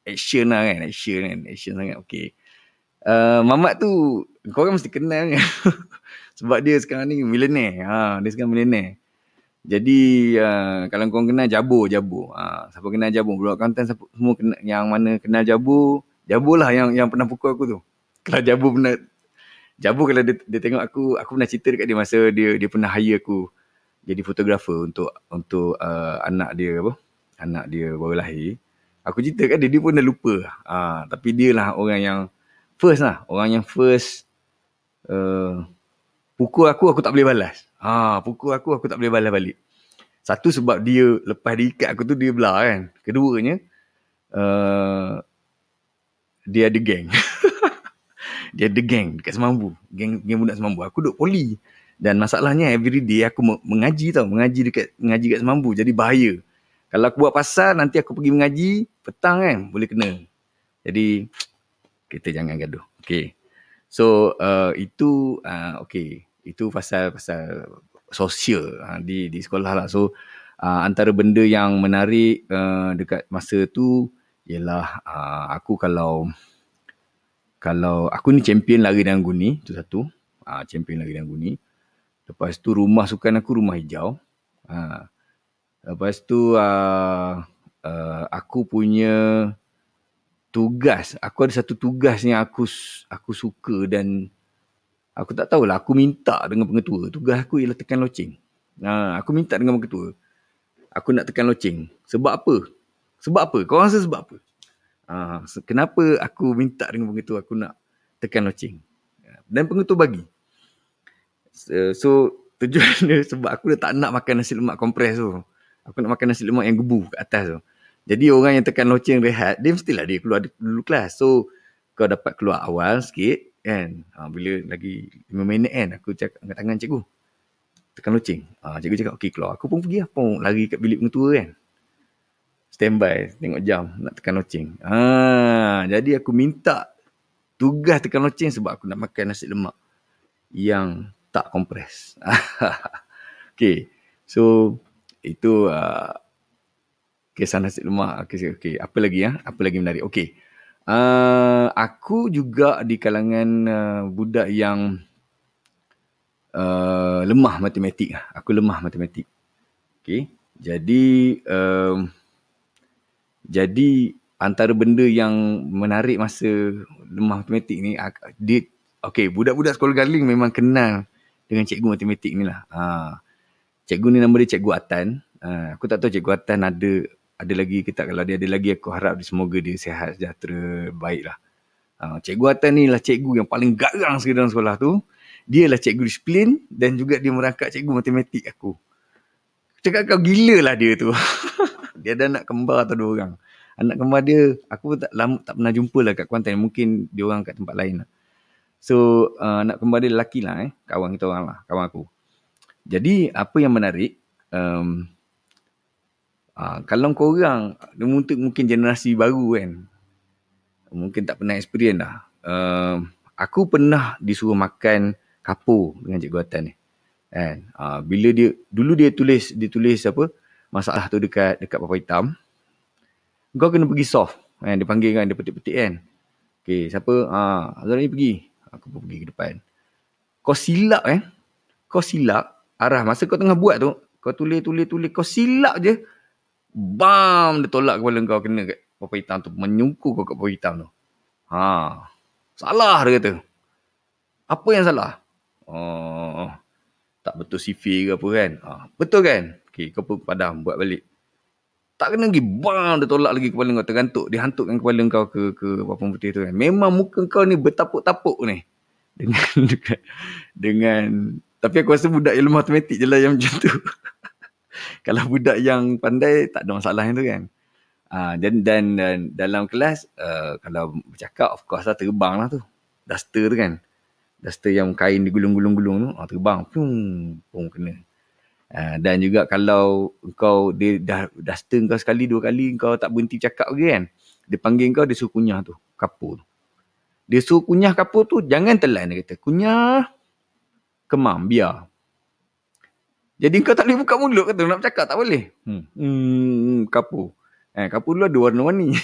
Speaker 1: action lah kan. Action kan. Action sangat. Okay. Uh, mamat tu, kau orang mesti kenal kan. sebab dia sekarang ni millionaire. Ha, dia sekarang millionaire. Jadi uh, kalau kau kenal Jabur, Jabur. Ha, siapa kenal Jabur? Budak Kelantan siapa, semua kenal, yang mana kenal Jabur, Jabur lah yang yang pernah pukul aku tu. Kalau Jabur pernah Jabur kalau dia, dia tengok aku, aku pernah cerita dekat dia masa dia dia pernah hire aku jadi fotografer untuk untuk uh, anak dia apa? Anak dia baru lahir. Aku cerita kat dia, dia pun dah lupa. Ha, tapi dia lah orang yang first lah. Orang yang first uh, pukul aku, aku tak boleh balas. Ha, pukul aku, aku tak boleh balas balik. Satu sebab dia lepas dia ikat aku tu dia belah kan. Keduanya, uh, dia ada geng. dia ada geng dekat Semambu. Geng, geng budak Semambu. Aku duduk poli. Dan masalahnya every day aku mengaji tau. Mengaji dekat mengaji dekat Semambu. Jadi bahaya. Kalau aku buat pasal, nanti aku pergi mengaji, petang kan, boleh kena. Jadi, kita jangan gaduh. Okay. So, uh, itu, uh, okay. Itu pasal-pasal sosial uh, di di sekolah lah. So, uh, antara benda yang menarik uh, dekat masa tu, ialah uh, aku kalau, kalau aku ni champion lari dengan guni, tu satu. Uh, champion lari dengan guni. Lepas tu rumah sukan aku rumah hijau. Uh, Lepas tu uh, uh, aku punya tugas, aku ada satu tugas yang aku aku suka dan aku tak tahulah aku minta dengan pengetua. Tugas aku ialah tekan loceng. Uh, aku minta dengan pengetua. Aku nak tekan loceng. Sebab apa? Sebab apa? Kau rasa sebab apa? Uh, kenapa aku minta dengan pengetua aku nak tekan loceng? Dan pengetua bagi. So, so tujuan dia sebab aku dah tak nak makan nasi lemak kompres tu. Aku nak makan nasi lemak yang gebu kat atas tu. Jadi orang yang tekan loceng rehat, dia mestilah dia keluar dulu kelas. So, kau dapat keluar awal sikit kan. Ha, bila lagi 5 minit kan, aku cakap angkat tangan cikgu. Tekan loceng. Ha, cikgu cakap, okey keluar. Aku pun pergi lah. Pun lari kat bilik pengetua kan. Standby, tengok jam, nak tekan loceng. Ha, jadi aku minta tugas tekan loceng sebab aku nak makan nasi lemak yang tak kompres. okay. So, itu uh, kisah nasi lemak. Okay, okay. Apa lagi ya? Apa lagi menarik? Okay. Uh, aku juga di kalangan uh, budak yang uh, lemah matematik. Aku lemah matematik. Okay. Jadi, um, jadi antara benda yang menarik masa lemah matematik ni, dia, okay, budak-budak sekolah galing memang kenal dengan cikgu matematik ni lah. Uh, cikgu ni nama dia Cikgu Atan. Uh, aku tak tahu Cikgu Atan ada ada lagi kita kalau dia ada lagi aku harap dia semoga dia sihat sejahtera baik lah. Uh, cikgu Atan ni lah cikgu yang paling garang sekali dalam sekolah tu. Dia lah cikgu disiplin dan juga dia merangkap cikgu matematik aku. Cakap kau gila lah dia tu. dia ada anak kembar atau dua orang. Anak kembar dia, aku tak lama, tak pernah jumpa lah kat Kuantan. Mungkin dia orang kat tempat lain lah. So, uh, anak kembar dia lelaki lah eh. Kawan kita orang lah, kawan aku. Jadi apa yang menarik um, uh, kalau korang mungkin mungkin generasi baru kan mungkin tak pernah experience dah. Um, aku pernah disuruh makan kapur dengan cikgu Atan ni. Kan? Uh, bila dia dulu dia tulis dia tulis apa masalah tu dekat dekat papan hitam. Kau kena pergi soft. Kan? Dia panggil kan dia petik-petik kan. Okay, siapa? Uh, Azhar ni pergi. Aku pun pergi ke depan. Kau silap eh. Kau silap arah masa kau tengah buat tu kau tulis tulis tulis kau silap je bam! Dia tolak kepala kau kena kat papan hitam tu. Menyungku kau kat papan hitam tu. Ha. Salah dia kata. Apa yang salah? Oh tak betul CV ke apa kan? Ha, betul kan? Okey kau pun padam buat balik. Tak kena lagi bam! Dia tolak lagi kepala kau tergantuk. Dia hantukkan kepala kau ke ke papan putih tu kan. Memang muka kau ni bertapuk-tapuk ni. Dengan dengan tapi aku rasa budak lemah matematik je lah yang macam tu. Kalau budak yang pandai, tak ada masalah yang tu kan. Uh, dan, dan, dan dalam kelas, uh, kalau bercakap, of course lah terbang lah tu. Duster tu kan. Duster yang kain digulung-gulung-gulung tu, uh, terbang. Pum, pum kena. Uh, dan juga kalau kau dia dah duster kau sekali dua kali kau tak berhenti cakap lagi kan dia panggil kau dia suruh kunyah tu kapur tu Dia suruh kunyah kapur tu, jangan telan dia kata. Kunyah, kemam, biar. Jadi kau tak boleh buka mulut kata, nak bercakap tak boleh. Hmm, hmm kapur. Eh, kapur dulu ada warna-warni.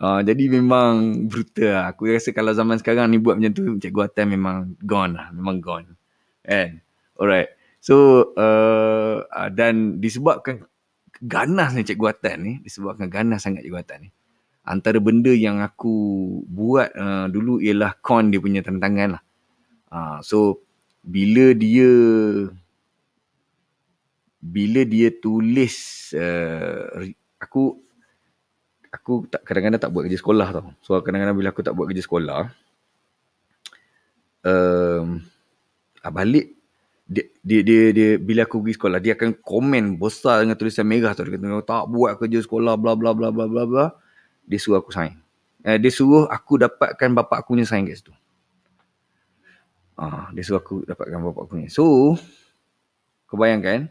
Speaker 1: Uh, jadi memang brutal lah. Aku rasa kalau zaman sekarang ni buat macam tu, Cikgu Atan memang gone lah. Memang gone. Kan? Alright. So, uh, uh, dan disebabkan ganas ni Cikgu Atan ni, disebabkan ganas sangat Cikgu Atan ni. Antara benda yang aku buat uh, dulu ialah con dia punya tantangan lah. Uh, so, bila dia bila dia tulis uh, aku aku tak kadang-kadang tak buat kerja sekolah tau. So kadang-kadang bila aku tak buat kerja sekolah, um, balik dia, dia, dia, dia, bila aku pergi sekolah, dia akan komen besar dengan tulisan merah tu. Dia kata, tak buat kerja sekolah, bla bla bla bla bla bla. Dia suruh aku sign. Eh, dia suruh aku dapatkan bapak aku punya sign kat situ. Ah, dia suruh aku dapatkan bapak aku punya. So, kau bayangkan,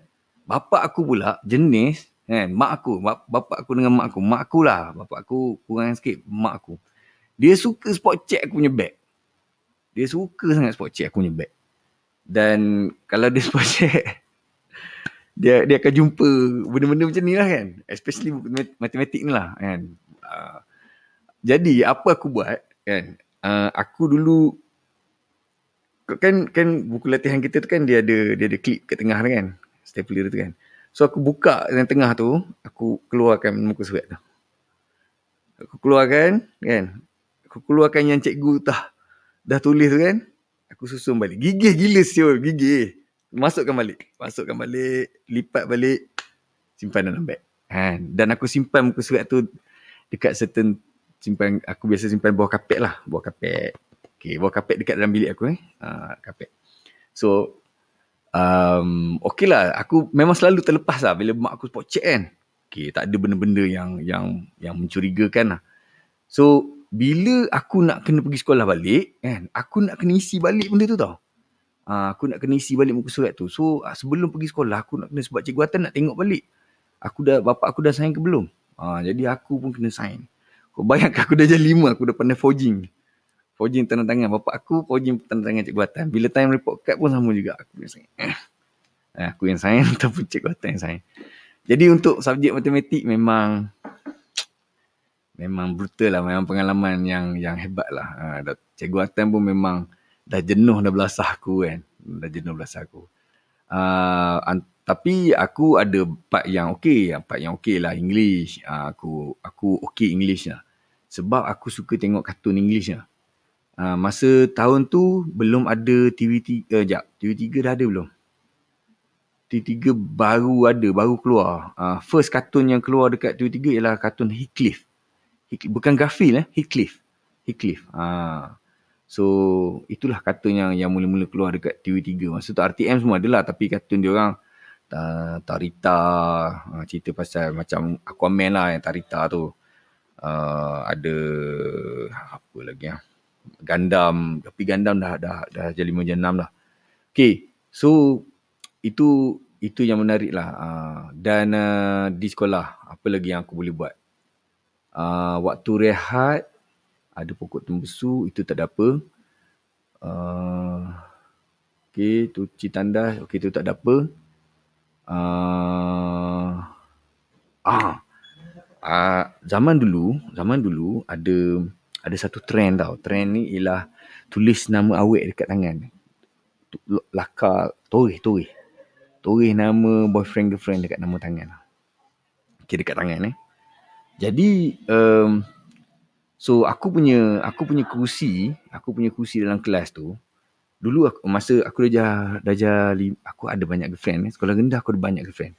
Speaker 1: bapak aku pula jenis Kan? Mak aku, bapak aku dengan mak aku. Mak aku lah. Bapak aku kurang sikit, mak aku. Dia suka spot check aku punya bag. Dia suka sangat spot check aku punya bag. Dan kalau dia spot check, dia dia akan jumpa benda-benda macam ni lah kan. Especially matematik ni lah kan. Uh, jadi apa aku buat kan. Uh, aku dulu kan kan buku latihan kita tu kan dia ada dia ada klip kat tengah kan. Stapler tu kan. So aku buka yang tengah tu, aku keluarkan muka surat tu. Aku keluarkan, kan? Aku keluarkan yang cikgu dah, dah tulis tu kan? Aku susun balik. Gigih gila siul, gigih. Masukkan balik. Masukkan balik, lipat balik, simpan dalam beg. Kan? Dan aku simpan muka surat tu dekat certain simpan aku biasa simpan bawah kapet lah, bawah kapet. Okay, bawah kapet dekat dalam bilik aku eh. Uh, kapet. So, um, okey lah. Aku memang selalu terlepas lah bila mak aku spot check kan. Okay, tak ada benda-benda yang yang yang mencurigakan lah. So bila aku nak kena pergi sekolah balik kan aku nak kena isi balik benda tu tau. Uh, aku nak kena isi balik muka surat tu. So uh, sebelum pergi sekolah aku nak kena sebab cikgu Atan nak tengok balik. Aku dah bapak aku dah sign ke belum? Uh, jadi aku pun kena sign. Kau bayangkan aku dah jadi lima aku dah pandai forging forging tanda tangan. Bapak aku forging tanda tangan cikgu Atan. Bila time report card pun sama juga. Aku yang sign eh. aku yang sign ataupun cikgu Atan yang sign jadi untuk subjek matematik memang memang brutal lah. Memang pengalaman yang yang hebat lah. Ha, cikgu Atan pun memang dah jenuh dah belasah aku kan. Dah jenuh belasah aku. Uh, an- tapi aku ada part yang okey. Part yang okey lah English. Uh, aku aku okey English lah. Sebab aku suka tengok kartun English lah Uh, masa tahun tu belum ada TV3, uh, jap, TV3 dah ada belum? TV3 baru ada, baru keluar. Uh, first kartun yang keluar dekat TV3 ialah kartun Heathcliff. Heathcliff. Bukan Garfield eh, Heathcliff. Heathcliff. Uh, so, itulah kartun yang yang mula-mula keluar dekat TV3. Masa tu RTM semua adalah tapi kartun dia orang uh, Tarita, uh, cerita pasal macam Aquaman lah yang Tarita tu. Uh, ada apa lagi ya? Gandam tapi Gandam dah dah dah jadi 5 jam 6 lah. Okay, so itu itu yang menarik lah. Uh, dan uh, di sekolah, apa lagi yang aku boleh buat? Uh, waktu rehat, ada pokok tembusu, itu tak ada apa. Okay, tu cuci tandas, okay, tu tak ada apa. Ah, uh, zaman dulu, zaman dulu ada ada satu trend tau. Trend ni ialah tulis nama awet dekat tangan. Laka, torih, torih. Torih nama boyfriend, girlfriend dekat nama tangan. Okay, dekat tangan eh. Jadi, um, so aku punya aku punya kursi, aku punya kursi dalam kelas tu, dulu aku, masa aku dah dah dah aku ada banyak girlfriend eh. Sekolah rendah aku ada banyak girlfriend.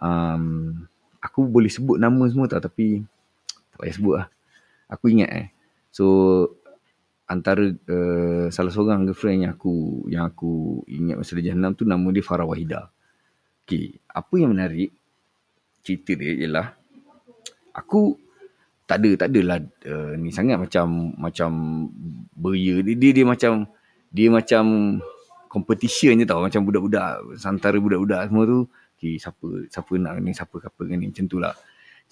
Speaker 1: Um, aku boleh sebut nama semua tau tapi tak payah sebut lah aku ingat eh. So antara uh, salah seorang girlfriend yang aku yang aku ingat masa dia jahanam tu nama dia Farah Wahida. Okay, apa yang menarik cerita dia ialah aku tak ada tak adalah uh, ni sangat macam macam beria dia, dia dia macam dia macam competition je tau macam budak-budak antara budak-budak semua tu okay, siapa siapa nak ni siapa apa ni macam tu lah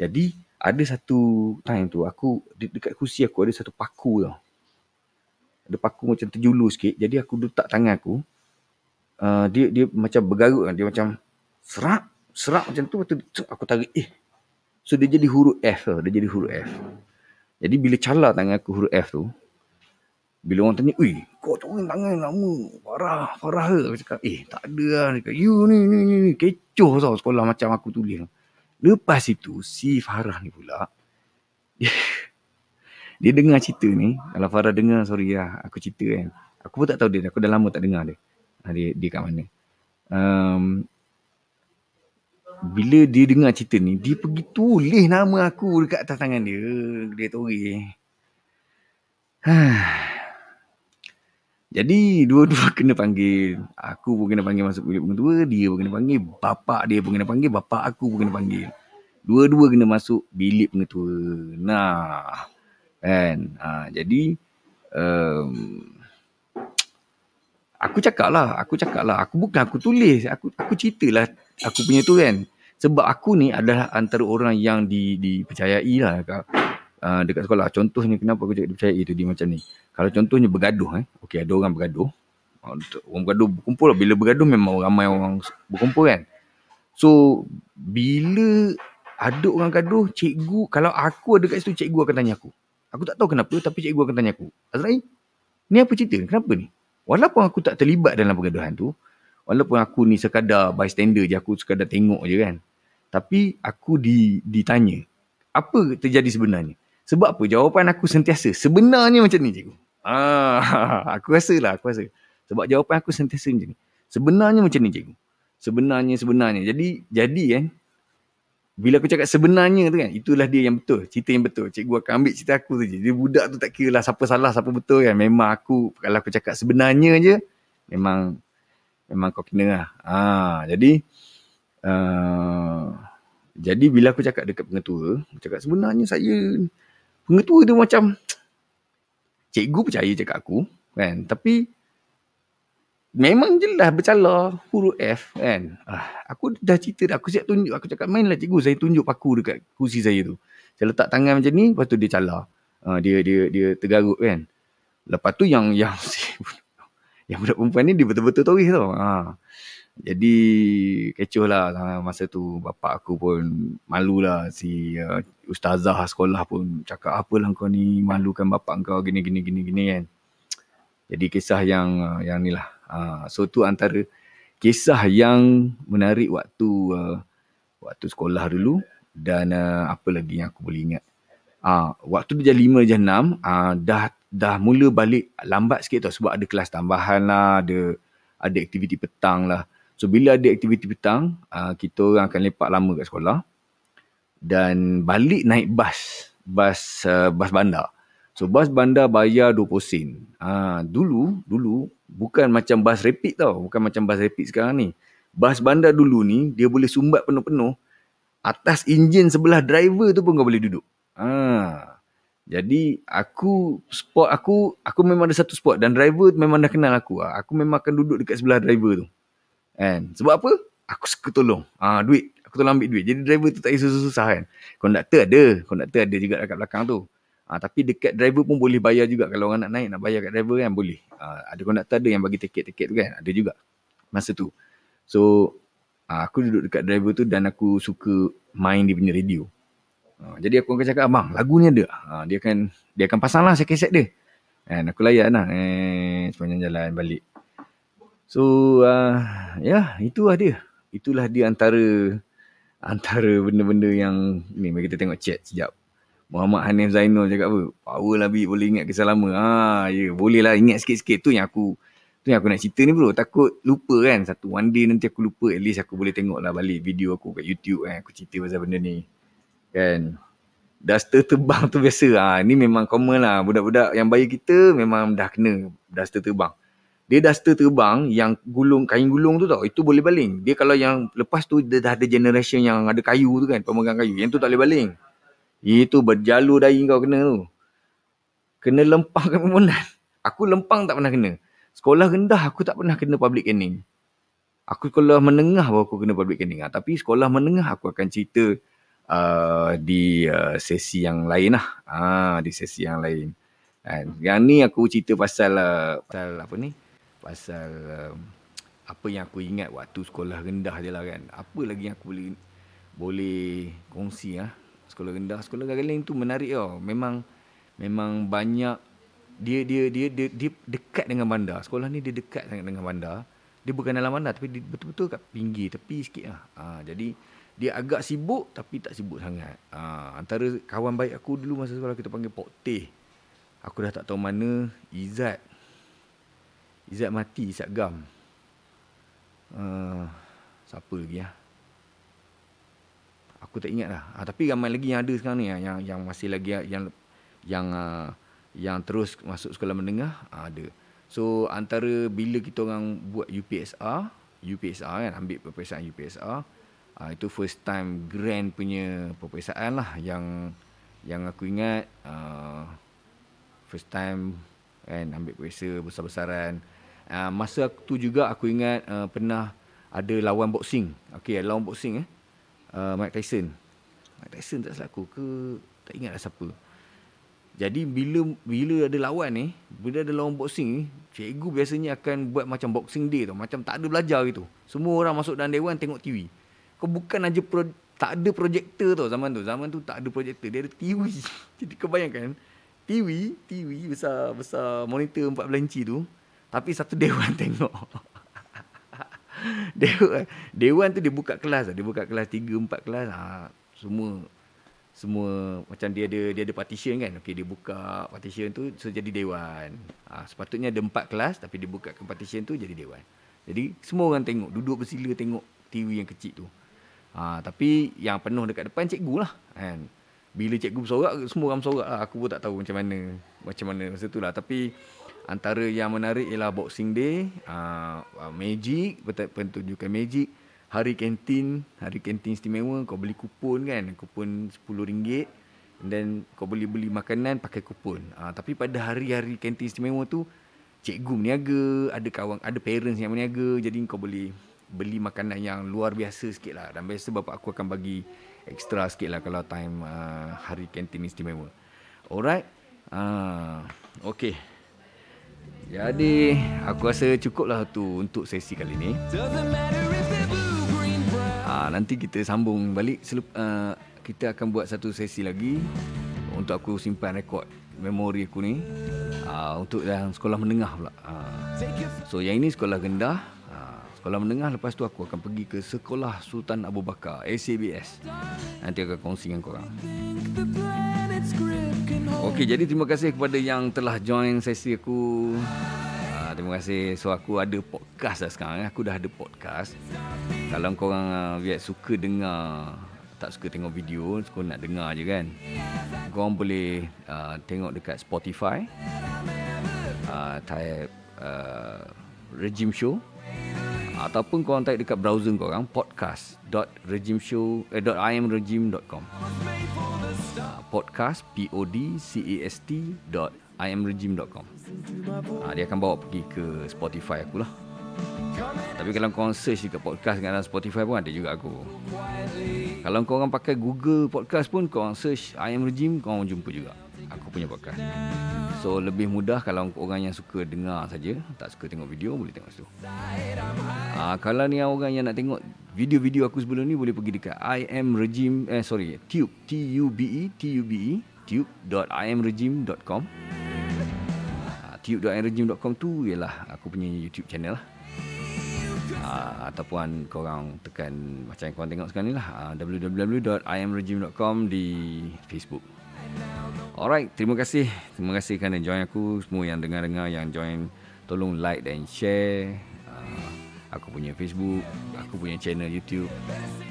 Speaker 1: jadi ada satu time tu aku de- dekat kursi aku ada satu paku tau. Ada paku macam terjulur sikit. Jadi aku letak tangan aku. Uh, dia dia macam bergarut kan. Dia macam serak. Serak macam tu. Tu aku tarik. Eh. So dia jadi huruf F tau. Dia jadi huruf F. Jadi bila calar tangan aku huruf F tu. Bila orang tanya, Ui, kau turun tangan lama. Farah, Farah ke? Aku cakap, eh tak ada lah. Dia cakap, you ni, ni, ni. Kecoh tau sekolah macam aku tulis. Lepas itu, si Farah ni pula. Dia, dia dengar cerita ni. Kalau Farah dengar, sorry lah. Aku cerita kan. Aku pun tak tahu dia. Aku dah lama tak dengar dia. Ah, Dia, dia kat mana. Um, bila dia dengar cerita ni, dia pergi tulis nama aku dekat atas tangan dia. Dia tulis. Jadi dua-dua kena panggil. Aku pun kena panggil masuk bilik pengetua. Dia pun kena panggil. Bapak dia pun kena panggil. Bapak aku pun kena panggil. Dua-dua kena masuk bilik pengetua. Nah. Kan. Ha, jadi. Um, aku cakap lah. Aku cakap lah. Aku bukan aku tulis. Aku aku ceritalah aku punya tu kan. Sebab aku ni adalah antara orang yang di, dipercayai lah. Uh, dekat sekolah. Contohnya kenapa aku cakap dipercayai tu dia macam ni. Kalau contohnya bergaduh eh. Okey ada orang bergaduh. Ah, Orang bergaduh berkumpul. Bila bergaduh memang ramai orang berkumpul kan. So bila ada orang gaduh, cikgu kalau aku ada kat situ cikgu akan tanya aku. Aku tak tahu kenapa tapi cikgu akan tanya aku. Azrael, ni apa cerita? Kenapa ni? Walaupun aku tak terlibat dalam pergaduhan tu, walaupun aku ni sekadar bystander je, aku sekadar tengok je kan. Tapi aku di, ditanya, apa terjadi sebenarnya? Sebab apa? Jawapan aku sentiasa sebenarnya macam ni cikgu. Ah, aku rasa lah, aku rasa. Sebab jawapan aku sentiasa macam ni. Sebenarnya macam ni cikgu. Sebenarnya, sebenarnya. Jadi, jadi kan, bila aku cakap sebenarnya tu kan, itulah dia yang betul. Cerita yang betul. Cikgu akan ambil cerita aku tu je. Dia budak tu tak kira lah siapa salah, siapa betul kan. Memang aku, kalau aku cakap sebenarnya je, memang memang kau kena lah. Ah, jadi, uh, jadi bila aku cakap dekat pengetua, aku cakap sebenarnya saya, pengetua tu macam, cikgu percaya cakap aku, kan. Tapi, memang jelas bercala huruf F kan. Ah, aku dah cerita dah. Aku siap tunjuk. Aku cakap mainlah cikgu. Saya tunjuk paku dekat kursi saya tu. Saya letak tangan macam ni. Lepas tu dia cala. Ah, dia dia dia tergarut kan. Lepas tu yang yang yang budak perempuan ni dia betul-betul tulis tau. Ah. Jadi kecoh lah ah, masa tu bapak aku pun malu lah si uh, ustazah sekolah pun cakap apalah kau ni malukan bapak kau gini gini gini gini kan. Jadi kisah yang uh, yang ni lah. Uh, so tu antara kisah yang menarik waktu uh, waktu sekolah dulu dan uh, apa lagi yang aku boleh ingat. Uh, waktu jam 5 jam 6 uh, dah dah mula balik lambat sikit tau sebab ada kelas tambahan lah, ada ada aktiviti petang lah. So bila ada aktiviti petang, uh, kita orang akan lepak lama kat sekolah dan balik naik bas, bas uh, bas bandar. So bas bandar bayar 20 sen. Ha, dulu, dulu bukan macam bas rapid tau. Bukan macam bas rapid sekarang ni. Bas bandar dulu ni, dia boleh sumbat penuh-penuh. Atas enjin sebelah driver tu pun kau boleh duduk. Ha. Jadi aku spot aku aku memang ada satu spot dan driver memang dah kenal aku. Aku memang akan duduk dekat sebelah driver tu. Kan? Sebab apa? Aku suka tolong. Ah duit. Aku tolong ambil duit. Jadi driver tu tak payah susah-susah kan. Konduktor ada. Konduktor ada juga dekat belakang tu. Ha, tapi dekat driver pun boleh bayar juga. Kalau orang nak naik, nak bayar kat driver kan boleh. Ha, ada konduktor ada yang bagi tiket-tiket tu kan. Ada juga. Masa tu. So, ha, aku duduk dekat driver tu dan aku suka main dia punya radio. Ha, jadi aku akan cakap, abang lagu ni ada. Ha, dia akan dia akan pasang lah kaset dia. And aku layan lah. Eh, sepanjang jalan balik. So, uh, ya itu lah dia. Itulah dia antara antara benda-benda yang ni mari kita tengok chat sekejap. Muhammad Hanif Zainul cakap apa? Power lah Bi, boleh ingat kisah lama. Ha, ya, boleh lah ingat sikit-sikit. Tu yang aku tu yang aku nak cerita ni bro. Takut lupa kan. Satu one day nanti aku lupa. At least aku boleh tengok lah balik video aku kat YouTube kan. Aku cerita pasal benda ni. Kan. Duster terbang tu biasa. Ha, ni memang common lah. Budak-budak yang bayar kita memang dah kena duster terbang. Dia duster terbang yang gulung kain gulung tu tau. Itu boleh baling. Dia kalau yang lepas tu dia dah ada generation yang ada kayu tu kan. Pemegang kayu. Yang tu tak boleh baling. Itu berjalur dahi kau kena tu. Kena lempang kat permohonan. Aku lempang tak pernah kena. Sekolah rendah aku tak pernah kena public caning. Aku sekolah menengah baru aku kena public caning. Ha, tapi sekolah menengah aku akan cerita uh, di uh, sesi yang lain lah. Ah, di sesi yang lain. Kan? Yang ni aku cerita pasal uh, pasal apa ni? Pasal uh, apa yang aku ingat waktu sekolah rendah je lah kan. Apa lagi yang aku boleh boleh kongsi lah. Sekolah rendah, sekolah rendah tu menarik tau. Memang memang banyak dia dia dia dia, dia dekat dengan bandar. Sekolah ni dia dekat sangat dengan bandar. Dia bukan dalam bandar tapi dia betul-betul kat pinggir tepi sikit lah. Ha, jadi dia agak sibuk tapi tak sibuk sangat. Ha, antara kawan baik aku dulu masa sekolah kita panggil Pok Teh. Aku dah tak tahu mana Izzat. Izzat mati, Izzat Gam. Uh, siapa lagi lah. Aku tak ingat lah. Ha, tapi ramai lagi yang ada sekarang ni. Yang yang masih lagi yang yang uh, yang terus masuk sekolah menengah uh, ada. So antara bila kita orang buat UPSR, UPSR kan ambil peperiksaan UPSR, uh, itu first time grand punya peperiksaan lah yang yang aku ingat uh, first time kan ambil periksa besar-besaran. Uh, masa tu juga aku ingat uh, pernah ada lawan boxing. Okey, lawan boxing eh. Uh, Mike Tyson. Mike Tyson tak salah aku ke tak ingat lah siapa. Jadi bila bila ada lawan ni, bila ada lawan boxing ni, cikgu biasanya akan buat macam boxing day tu, macam tak ada belajar gitu. Semua orang masuk dalam dewan tengok TV. Kau bukan aja pro, tak ada projektor tau zaman tu. Zaman tu tak ada projektor, dia ada TV. Jadi kau bayangkan TV, TV besar besar monitor 14 inci tu, tapi satu dewan tengok. dewan, dewan tu dia buka kelas, dia buka kelas 3 4 kelas. Ha, semua semua macam dia ada dia ada partition kan. Okey dia buka partition tu so jadi dewan. Ha, sepatutnya ada empat kelas tapi dia buka ke partition tu jadi dewan. Jadi semua orang tengok, duduk bersila tengok TV yang kecil tu. Ha, tapi yang penuh dekat depan cikgu lah kan. Bila cikgu bersorak semua orang bersorak lah. Aku pun tak tahu macam mana macam mana masa tu lah. Tapi antara yang menarik ialah Boxing Day, uh, Magic, pertunjukan Magic, hari kantin, hari kantin istimewa kau beli kupon kan, kupon RM10 and then kau boleh beli makanan pakai kupon. Uh, tapi pada hari-hari kantin istimewa tu cikgu meniaga, ada kawan, ada parents yang meniaga jadi kau boleh beli makanan yang luar biasa sikit lah. Dan biasa bapak aku akan bagi extra sikit lah kalau time uh, hari kantin istimewa. Alright. Uh, okay. Jadi aku rasa cukup lah tu untuk sesi kali ni. Ha, nanti kita sambung balik. Selep, uh, kita akan buat satu sesi lagi untuk aku simpan rekod memori aku ni uh, untuk yang sekolah menengah pula. Uh, so yang ini sekolah rendah, uh, sekolah menengah lepas tu aku akan pergi ke sekolah Sultan Abu Bakar ACBS. Nanti akan kongsi dengan korang. Okey, jadi terima kasih kepada yang telah join sesi aku. Uh, terima kasih. So aku ada podcast dah sekarang. eh. Aku dah ada podcast. Kalau korang uh, suka dengar, tak suka tengok video, suka nak dengar je kan. Korang boleh uh, tengok dekat Spotify. Uh, type uh, Regime Show. Ataupun korang type dekat browser korang podcast.regimeshow eh, .imregime.com uh, podcast p o d c a s t imregime.com uh, dia akan bawa pergi ke Spotify aku lah. Tapi kalau korang search dekat podcast dekat dalam Spotify pun ada juga aku. Kalau korang pakai Google Podcast pun korang search I am Regime korang jumpa juga. Aku punya podcast so lebih mudah kalau orang yang suka dengar saja tak suka tengok video boleh tengok situ. Uh, kalau ni orang yang nak tengok video-video aku sebelum ni boleh pergi dekat I am regime eh sorry tube t u b e t u b e tube.imregime.com uh, tube.imregime.com tu ialah aku punya YouTube channel lah. Uh, ataupun korang tekan macam yang korang tengok sekarang ni lah uh, www.imregime.com di Facebook Alright, terima kasih. Terima kasih kerana join aku. Semua yang dengar-dengar yang join, tolong like dan share. Uh, aku punya Facebook, aku punya channel YouTube.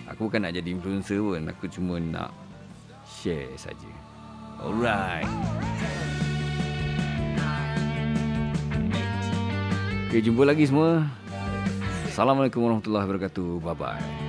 Speaker 1: Aku bukan nak jadi influencer pun. Aku cuma nak share saja. Alright. Okay, jumpa lagi semua. Assalamualaikum warahmatullahi wabarakatuh. Bye-bye.